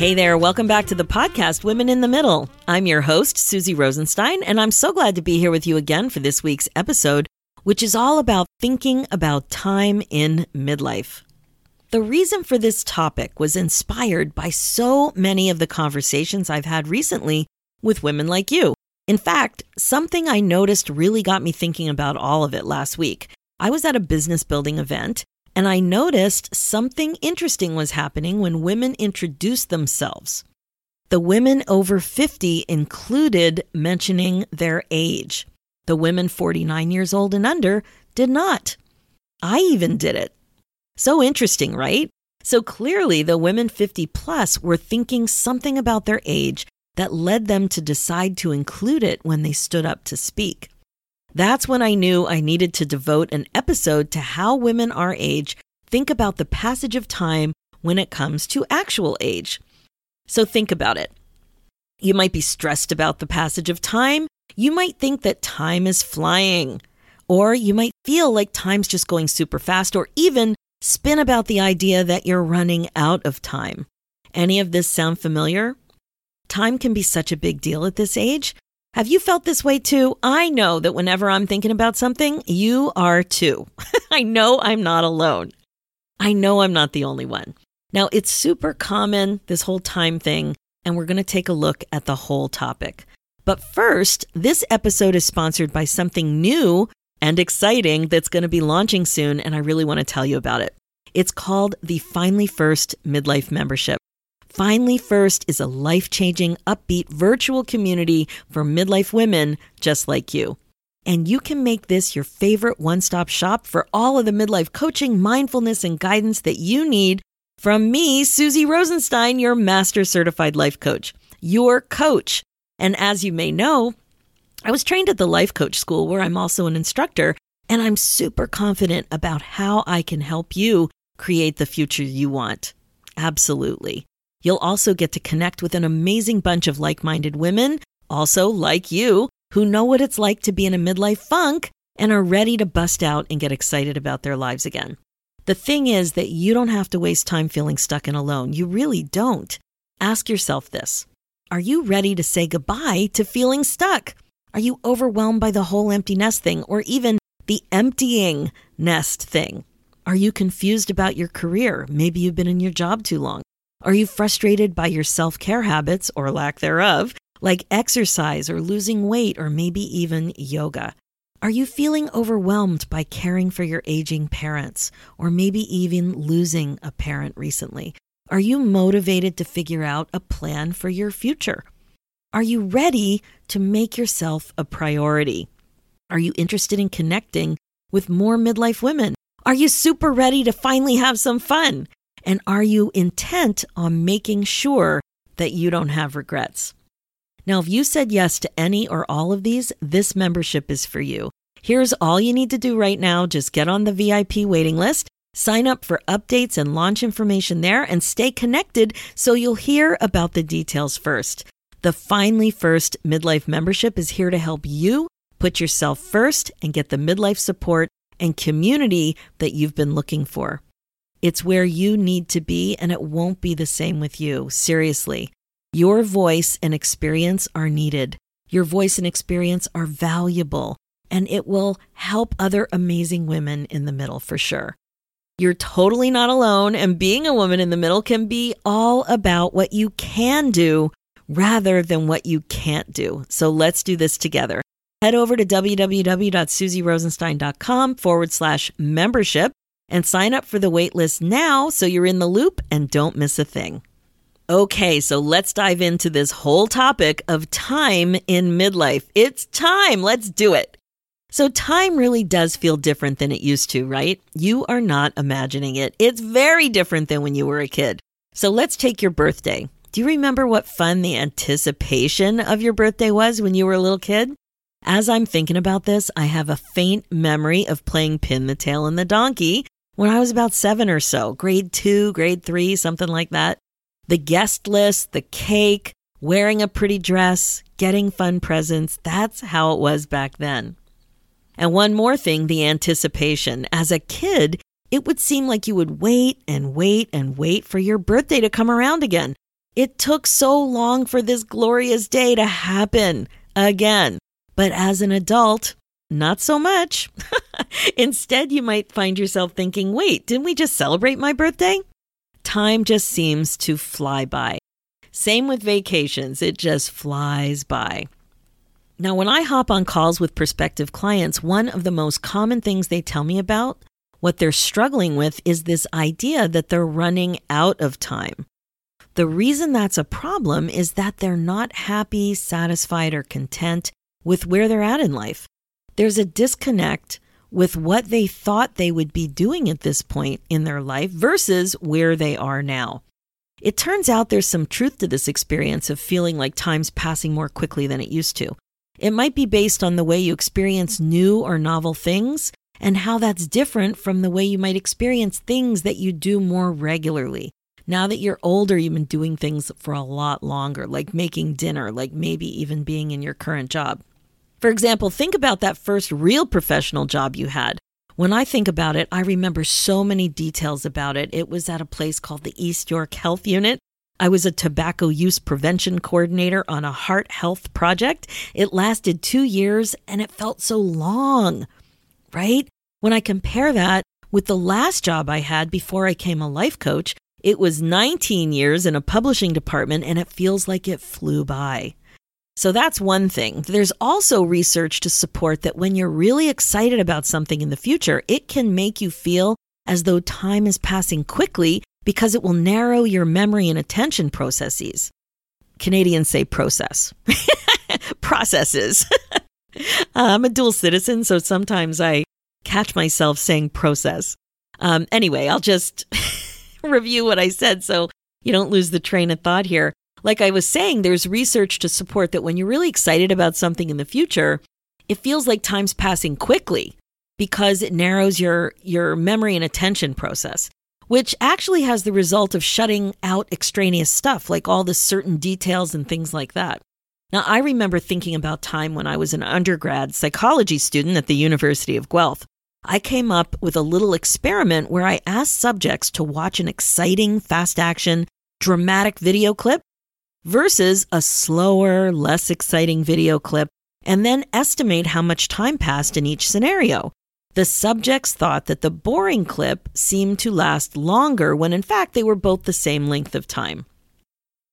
Hey there, welcome back to the podcast Women in the Middle. I'm your host, Suzy Rosenstein, and I'm so glad to be here with you again for this week's episode, which is all about thinking about time in midlife. The reason for this topic was inspired by so many of the conversations I've had recently with women like you. In fact, something I noticed really got me thinking about all of it last week. I was at a business building event and I noticed something interesting was happening when women introduced themselves. The women over 50 included mentioning their age. The women 49 years old and under did not. I even did it. So interesting, right? So clearly, the women 50 plus were thinking something about their age that led them to decide to include it when they stood up to speak. That's when I knew I needed to devote an episode to how women our age think about the passage of time when it comes to actual age. So think about it. You might be stressed about the passage of time. You might think that time is flying. Or you might feel like time's just going super fast, or even spin about the idea that you're running out of time. Any of this sound familiar? Time can be such a big deal at this age, have you felt this way too? I know that whenever I'm thinking about something, you are too. I know I'm not alone. I know I'm not the only one. Now, it's super common, this whole time thing, and we're going to take a look at the whole topic. But first, this episode is sponsored by something new and exciting that's going to be launching soon, and I really want to tell you about it. It's called the Finally First Midlife Membership. Finally First is a life changing, upbeat virtual community for midlife women just like you. And you can make this your favorite one stop shop for all of the midlife coaching, mindfulness, and guidance that you need from me, Suzy Rosenstein, your master certified life coach, your coach. And as you may know, I was trained at the life coach school where I'm also an instructor, and I'm super confident about how I can help you create the future you want. Absolutely. You'll also get to connect with an amazing bunch of like minded women, also like you, who know what it's like to be in a midlife funk and are ready to bust out and get excited about their lives again. The thing is that you don't have to waste time feeling stuck and alone. You really don't. Ask yourself this Are you ready to say goodbye to feeling stuck? Are you overwhelmed by the whole empty nest thing or even the emptying nest thing? Are you confused about your career? Maybe you've been in your job too long. Are you frustrated by your self care habits or lack thereof, like exercise or losing weight or maybe even yoga? Are you feeling overwhelmed by caring for your aging parents or maybe even losing a parent recently? Are you motivated to figure out a plan for your future? Are you ready to make yourself a priority? Are you interested in connecting with more midlife women? Are you super ready to finally have some fun? And are you intent on making sure that you don't have regrets? Now, if you said yes to any or all of these, this membership is for you. Here's all you need to do right now just get on the VIP waiting list, sign up for updates and launch information there, and stay connected so you'll hear about the details first. The Finally First Midlife membership is here to help you put yourself first and get the midlife support and community that you've been looking for. It's where you need to be, and it won't be the same with you. Seriously. Your voice and experience are needed. Your voice and experience are valuable, and it will help other amazing women in the middle for sure. You're totally not alone, and being a woman in the middle can be all about what you can do rather than what you can't do. So let's do this together. Head over to www.suzyrosenstein.com forward slash membership and sign up for the waitlist now so you're in the loop and don't miss a thing. Okay, so let's dive into this whole topic of time in midlife. It's time. Let's do it. So, time really does feel different than it used to, right? You are not imagining it. It's very different than when you were a kid. So, let's take your birthday. Do you remember what fun the anticipation of your birthday was when you were a little kid? As I'm thinking about this, I have a faint memory of playing Pin the Tail and the Donkey when I was about seven or so, grade two, grade three, something like that. The guest list, the cake, wearing a pretty dress, getting fun presents. That's how it was back then. And one more thing the anticipation. As a kid, it would seem like you would wait and wait and wait for your birthday to come around again. It took so long for this glorious day to happen again. But as an adult, not so much. Instead, you might find yourself thinking, wait, didn't we just celebrate my birthday? Time just seems to fly by. Same with vacations, it just flies by. Now, when I hop on calls with prospective clients, one of the most common things they tell me about what they're struggling with is this idea that they're running out of time. The reason that's a problem is that they're not happy, satisfied, or content with where they're at in life. There's a disconnect with what they thought they would be doing at this point in their life versus where they are now. It turns out there's some truth to this experience of feeling like time's passing more quickly than it used to. It might be based on the way you experience new or novel things and how that's different from the way you might experience things that you do more regularly. Now that you're older, you've been doing things for a lot longer, like making dinner, like maybe even being in your current job. For example, think about that first real professional job you had. When I think about it, I remember so many details about it. It was at a place called the East York Health Unit. I was a tobacco use prevention coordinator on a heart health project. It lasted two years and it felt so long right? When I compare that with the last job I had before I became a life coach, it was 19 years in a publishing department and it feels like it flew by. So that's one thing. There's also research to support that when you're really excited about something in the future, it can make you feel as though time is passing quickly because it will narrow your memory and attention processes. Canadians say process. processes. I'm a dual citizen, so sometimes I catch myself saying process. Um, anyway, I'll just review what I said so you don't lose the train of thought here. Like I was saying, there's research to support that when you're really excited about something in the future, it feels like time's passing quickly because it narrows your, your memory and attention process, which actually has the result of shutting out extraneous stuff like all the certain details and things like that. Now, I remember thinking about time when I was an undergrad psychology student at the University of Guelph. I came up with a little experiment where I asked subjects to watch an exciting, fast action, dramatic video clip versus a slower, less exciting video clip, and then estimate how much time passed in each scenario. The subjects thought that the boring clip seemed to last longer when in fact they were both the same length of time.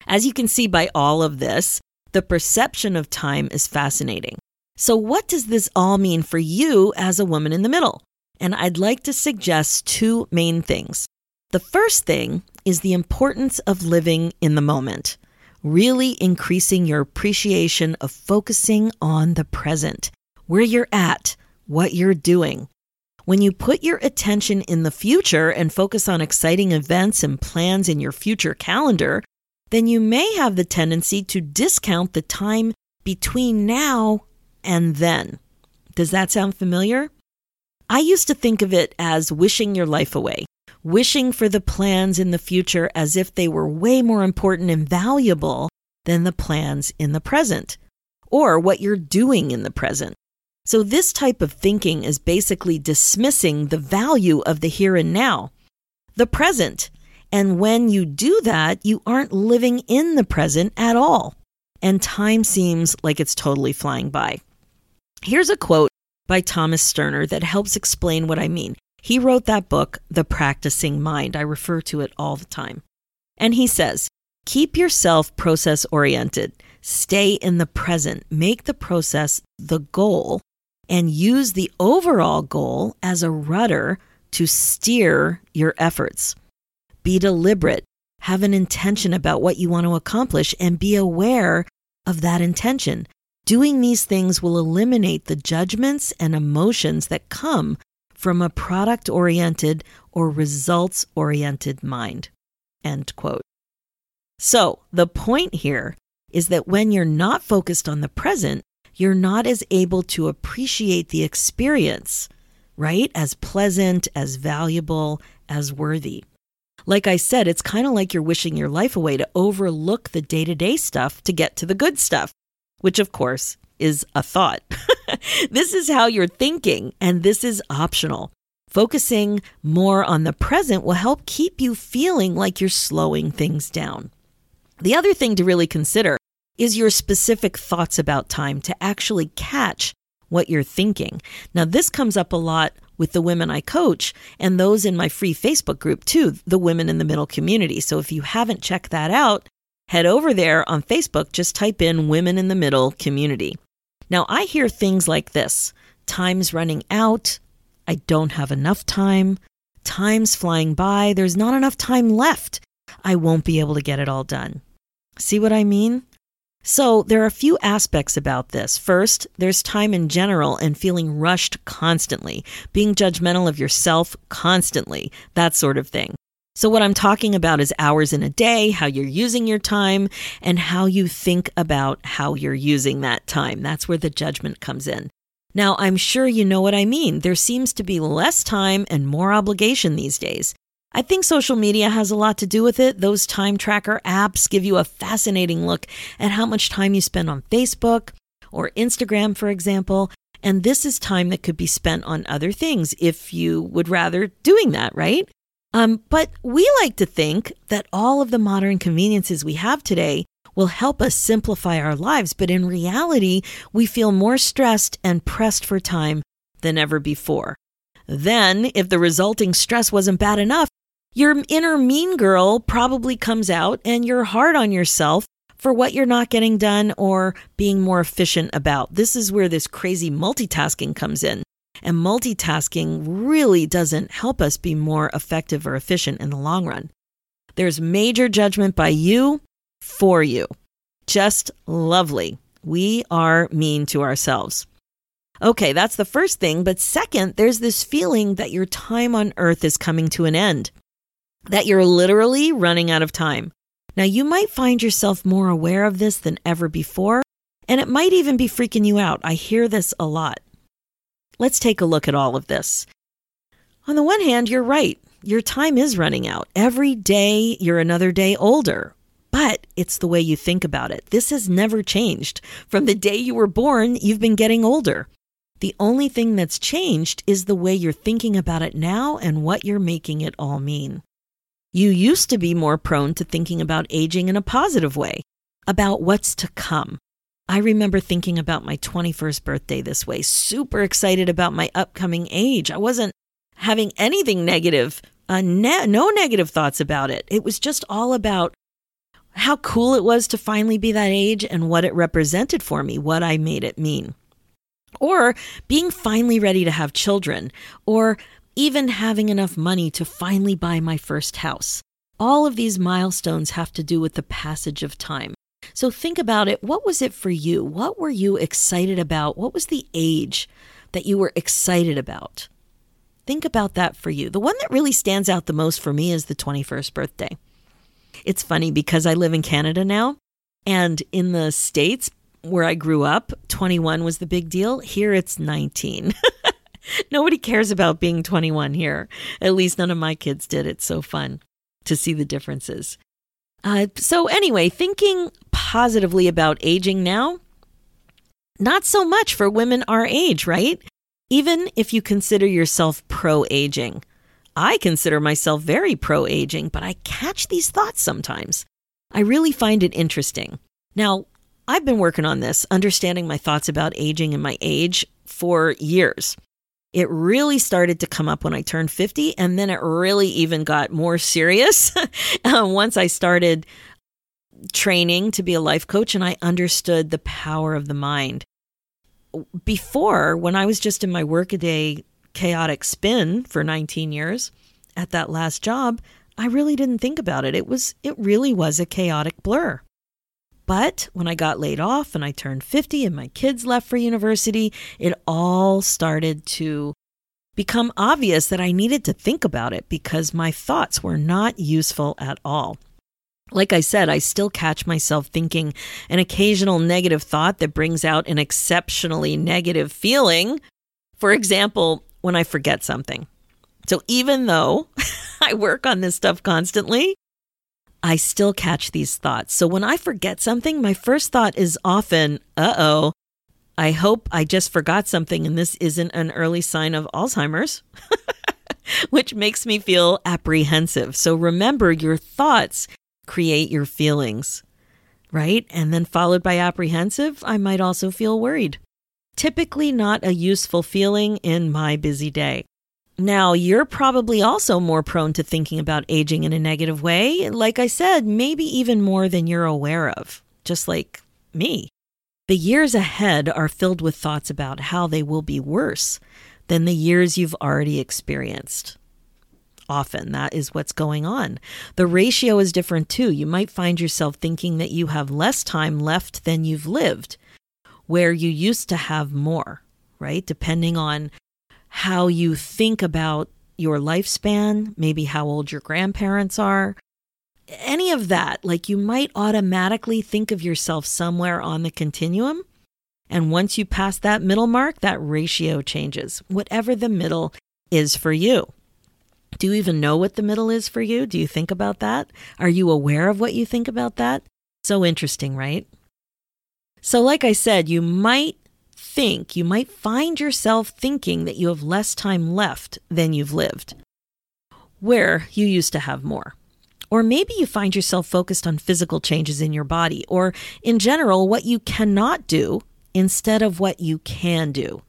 As you can see by all of this, the perception of time is fascinating. So, what does this all mean for you as a woman in the middle? And I'd like to suggest two main things. The first thing is the importance of living in the moment, really increasing your appreciation of focusing on the present, where you're at, what you're doing. When you put your attention in the future and focus on exciting events and plans in your future calendar, then you may have the tendency to discount the time between now and then. Does that sound familiar? I used to think of it as wishing your life away, wishing for the plans in the future as if they were way more important and valuable than the plans in the present, or what you're doing in the present. So, this type of thinking is basically dismissing the value of the here and now, the present, and when you do that, you aren't living in the present at all. And time seems like it's totally flying by. Here's a quote by Thomas Sterner that helps explain what I mean. He wrote that book, The Practicing Mind. I refer to it all the time. And he says, Keep yourself process oriented. Stay in the present. Make the process the goal and use the overall goal as a rudder to steer your efforts. Be deliberate. Have an intention about what you want to accomplish and be aware of that intention. Doing these things will eliminate the judgments and emotions that come from a product oriented or results oriented mind. End quote. So, the point here is that when you're not focused on the present, you're not as able to appreciate the experience, right? As pleasant, as valuable, as worthy. Like I said, it's kind of like you're wishing your life away to overlook the day to day stuff to get to the good stuff, which of course is a thought. this is how you're thinking, and this is optional. Focusing more on the present will help keep you feeling like you're slowing things down. The other thing to really consider is your specific thoughts about time to actually catch what you're thinking. Now, this comes up a lot with the women I coach and those in my free Facebook group too, the Women in the Middle community. So if you haven't checked that out, head over there on Facebook, just type in Women in the Middle community. Now, I hear things like this time's running out. I don't have enough time. Time's flying by. There's not enough time left. I won't be able to get it all done. See what I mean? So, there are a few aspects about this. First, there's time in general and feeling rushed constantly, being judgmental of yourself constantly, that sort of thing. So, what I'm talking about is hours in a day, how you're using your time, and how you think about how you're using that time. That's where the judgment comes in. Now, I'm sure you know what I mean. There seems to be less time and more obligation these days. I think social media has a lot to do with it. Those time tracker apps give you a fascinating look at how much time you spend on Facebook or Instagram, for example. And this is time that could be spent on other things if you would rather doing that, right? Um, but we like to think that all of the modern conveniences we have today will help us simplify our lives. But in reality, we feel more stressed and pressed for time than ever before. Then, if the resulting stress wasn't bad enough, your inner mean girl probably comes out and you're hard on yourself for what you're not getting done or being more efficient about. This is where this crazy multitasking comes in. And multitasking really doesn't help us be more effective or efficient in the long run. There's major judgment by you for you. Just lovely. We are mean to ourselves. Okay, that's the first thing. But second, there's this feeling that your time on earth is coming to an end that you're literally running out of time. Now, you might find yourself more aware of this than ever before, and it might even be freaking you out. I hear this a lot. Let's take a look at all of this. On the one hand, you're right. Your time is running out. Every day, you're another day older. But it's the way you think about it. This has never changed. From the day you were born, you've been getting older. The only thing that's changed is the way you're thinking about it now and what you're making it all mean. You used to be more prone to thinking about aging in a positive way, about what's to come. I remember thinking about my 21st birthday this way, super excited about my upcoming age. I wasn't having anything negative, uh, ne- no negative thoughts about it. It was just all about how cool it was to finally be that age and what it represented for me, what I made it mean. Or being finally ready to have children, or even having enough money to finally buy my first house. All of these milestones have to do with the passage of time. So think about it. What was it for you? What were you excited about? What was the age that you were excited about? Think about that for you. The one that really stands out the most for me is the 21st birthday. It's funny because I live in Canada now, and in the States where I grew up, 21 was the big deal. Here it's 19. Nobody cares about being 21 here. At least none of my kids did. It's so fun to see the differences. Uh, so, anyway, thinking positively about aging now, not so much for women our age, right? Even if you consider yourself pro aging. I consider myself very pro aging, but I catch these thoughts sometimes. I really find it interesting. Now, I've been working on this, understanding my thoughts about aging and my age for years. It really started to come up when I turned 50, and then it really even got more serious um, once I started training to be a life coach and I understood the power of the mind. Before, when I was just in my workaday chaotic spin for 19 years at that last job, I really didn't think about it. It was it really was a chaotic blur. But when I got laid off and I turned 50 and my kids left for university, it all started to become obvious that I needed to think about it because my thoughts were not useful at all. Like I said, I still catch myself thinking an occasional negative thought that brings out an exceptionally negative feeling. For example, when I forget something. So even though I work on this stuff constantly, I still catch these thoughts. So when I forget something, my first thought is often, uh oh, I hope I just forgot something and this isn't an early sign of Alzheimer's, which makes me feel apprehensive. So remember, your thoughts create your feelings, right? And then followed by apprehensive, I might also feel worried. Typically, not a useful feeling in my busy day. Now, you're probably also more prone to thinking about aging in a negative way. Like I said, maybe even more than you're aware of, just like me. The years ahead are filled with thoughts about how they will be worse than the years you've already experienced. Often that is what's going on. The ratio is different too. You might find yourself thinking that you have less time left than you've lived, where you used to have more, right? Depending on how you think about your lifespan, maybe how old your grandparents are, any of that. Like you might automatically think of yourself somewhere on the continuum. And once you pass that middle mark, that ratio changes, whatever the middle is for you. Do you even know what the middle is for you? Do you think about that? Are you aware of what you think about that? So interesting, right? So, like I said, you might think, you might find yourself thinking that you have less time left than you've lived, where you used to have more. Or maybe you find yourself focused on physical changes in your body, or in general, what you cannot do instead of what you can do.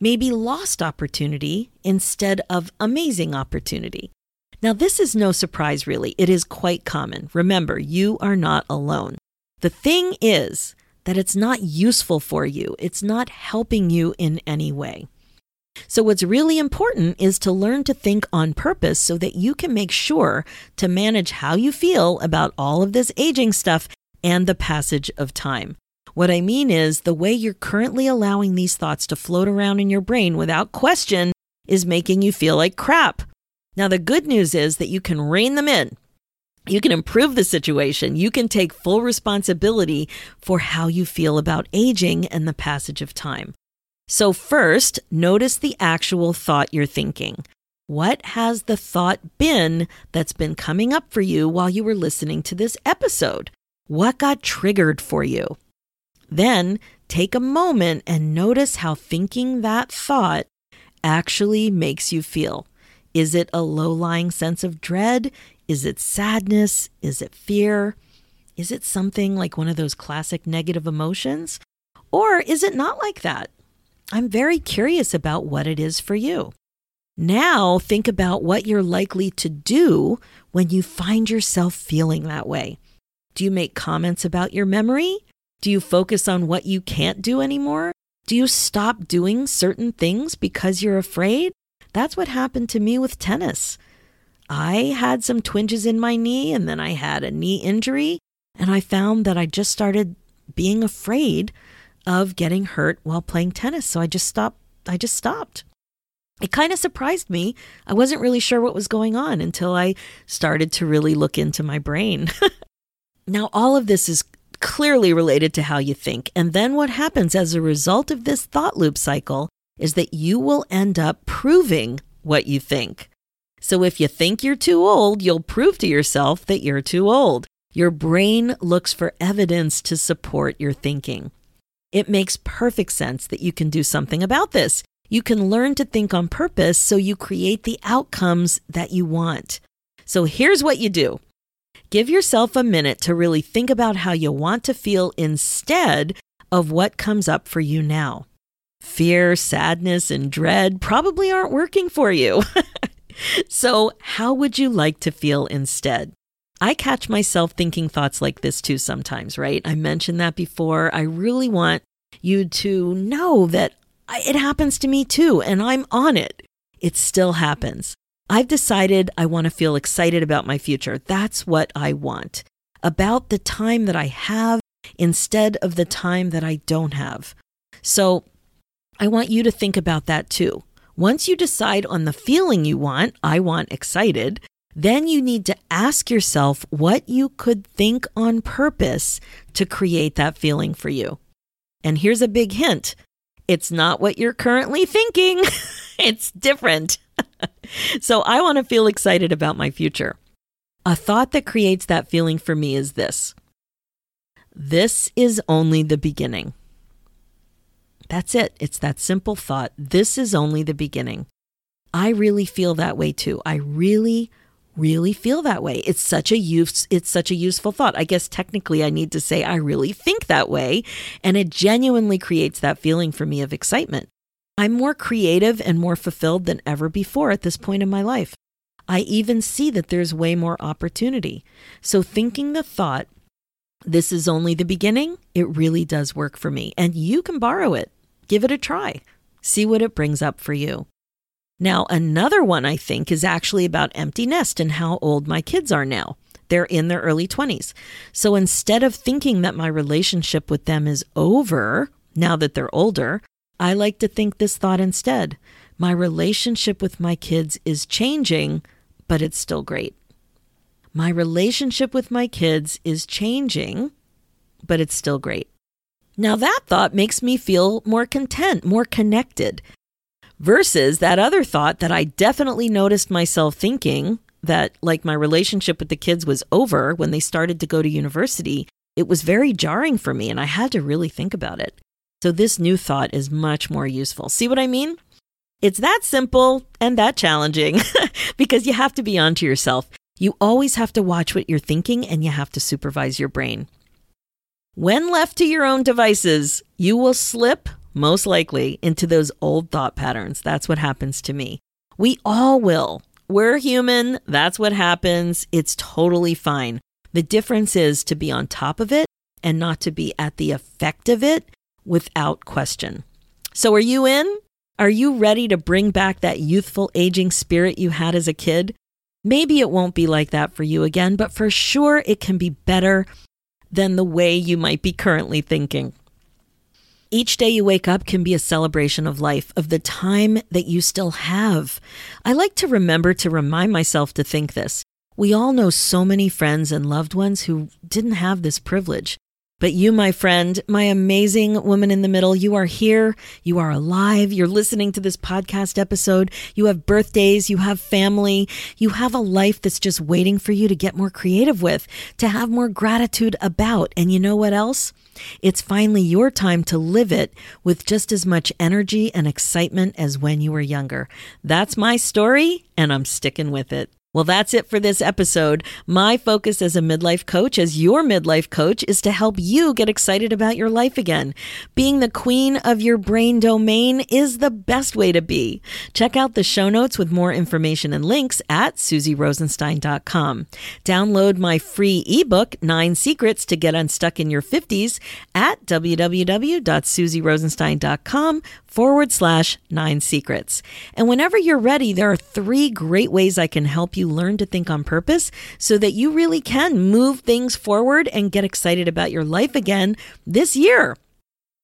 Maybe lost opportunity instead of amazing opportunity. Now, this is no surprise, really. It is quite common. Remember, you are not alone. The thing is, that it's not useful for you, it's not helping you in any way. So, what's really important is to learn to think on purpose so that you can make sure to manage how you feel about all of this aging stuff and the passage of time. What I mean is, the way you're currently allowing these thoughts to float around in your brain without question is making you feel like crap. Now, the good news is that you can rein them in you can improve the situation. You can take full responsibility for how you feel about aging and the passage of time. So, first, notice the actual thought you're thinking. What has the thought been that's been coming up for you while you were listening to this episode? What got triggered for you? Then take a moment and notice how thinking that thought actually makes you feel. Is it a low lying sense of dread? Is it sadness? Is it fear? Is it something like one of those classic negative emotions? Or is it not like that? I'm very curious about what it is for you. Now, think about what you're likely to do when you find yourself feeling that way. Do you make comments about your memory? Do you focus on what you can't do anymore? Do you stop doing certain things because you're afraid? That's what happened to me with tennis. I had some twinges in my knee and then I had a knee injury. And I found that I just started being afraid of getting hurt while playing tennis. So I just stopped. I just stopped. It kind of surprised me. I wasn't really sure what was going on until I started to really look into my brain. now, all of this is clearly related to how you think. And then what happens as a result of this thought loop cycle is that you will end up proving what you think. So if you think you're too old, you'll prove to yourself that you're too old. Your brain looks for evidence to support your thinking. It makes perfect sense that you can do something about this. You can learn to think on purpose so you create the outcomes that you want. So here's what you do give yourself a minute to really think about how you want to feel instead of what comes up for you now. Fear, sadness, and dread probably aren't working for you. so, how would you like to feel instead? I catch myself thinking thoughts like this too sometimes, right? I mentioned that before. I really want you to know that it happens to me too, and I'm on it. It still happens. I've decided I want to feel excited about my future. That's what I want. About the time that I have instead of the time that I don't have. So I want you to think about that too. Once you decide on the feeling you want, I want excited, then you need to ask yourself what you could think on purpose to create that feeling for you. And here's a big hint it's not what you're currently thinking, it's different. so I want to feel excited about my future. A thought that creates that feeling for me is this This is only the beginning. That's it. It's that simple thought. This is only the beginning. I really feel that way too. I really, really feel that way. It's such a use it's such a useful thought. I guess technically I need to say I really think that way and it genuinely creates that feeling for me of excitement. I'm more creative and more fulfilled than ever before at this point in my life. I even see that there's way more opportunity. So thinking the thought this is only the beginning, it really does work for me and you can borrow it. Give it a try. See what it brings up for you. Now, another one I think is actually about empty nest and how old my kids are now. They're in their early 20s. So instead of thinking that my relationship with them is over now that they're older, I like to think this thought instead. My relationship with my kids is changing, but it's still great. My relationship with my kids is changing, but it's still great. Now, that thought makes me feel more content, more connected, versus that other thought that I definitely noticed myself thinking that, like, my relationship with the kids was over when they started to go to university. It was very jarring for me, and I had to really think about it. So, this new thought is much more useful. See what I mean? It's that simple and that challenging because you have to be onto yourself. You always have to watch what you're thinking and you have to supervise your brain. When left to your own devices, you will slip most likely into those old thought patterns. That's what happens to me. We all will. We're human. That's what happens. It's totally fine. The difference is to be on top of it and not to be at the effect of it without question. So, are you in? Are you ready to bring back that youthful aging spirit you had as a kid? Maybe it won't be like that for you again, but for sure it can be better than the way you might be currently thinking. Each day you wake up can be a celebration of life, of the time that you still have. I like to remember to remind myself to think this. We all know so many friends and loved ones who didn't have this privilege. But you, my friend, my amazing woman in the middle, you are here. You are alive. You're listening to this podcast episode. You have birthdays. You have family. You have a life that's just waiting for you to get more creative with, to have more gratitude about. And you know what else? It's finally your time to live it with just as much energy and excitement as when you were younger. That's my story, and I'm sticking with it. Well, that's it for this episode. My focus as a midlife coach, as your midlife coach, is to help you get excited about your life again. Being the queen of your brain domain is the best way to be. Check out the show notes with more information and links at SuzyRosenstein.com. Download my free ebook, Nine Secrets to Get Unstuck in Your 50s, at www.suzyrosenstein.com forward slash nine secrets. And whenever you're ready, there are three great ways I can help you learn to think on purpose so that you really can move things forward and get excited about your life again this year.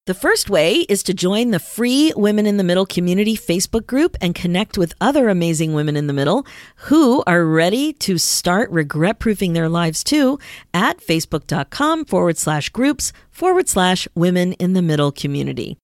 The first way is to join the free Women in the Middle community Facebook group and connect with other amazing women in the middle who are ready to start regret proofing their lives too at facebook.com forward slash groups forward slash women in the middle community.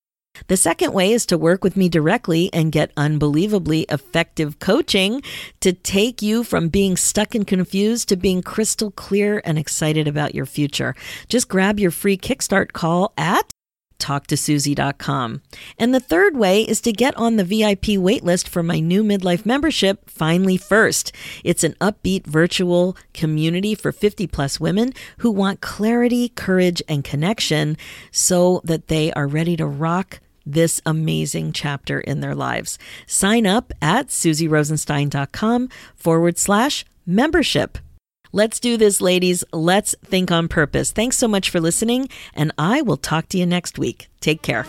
The second way is to work with me directly and get unbelievably effective coaching to take you from being stuck and confused to being crystal clear and excited about your future. Just grab your free Kickstart call at talktosuzy.com. And the third way is to get on the VIP waitlist for my new midlife membership, Finally First. It's an upbeat virtual community for 50 plus women who want clarity, courage, and connection so that they are ready to rock this amazing chapter in their lives. Sign up at suzyrosenstein.com forward slash membership. Let's do this, ladies. Let's think on purpose. Thanks so much for listening, and I will talk to you next week. Take care.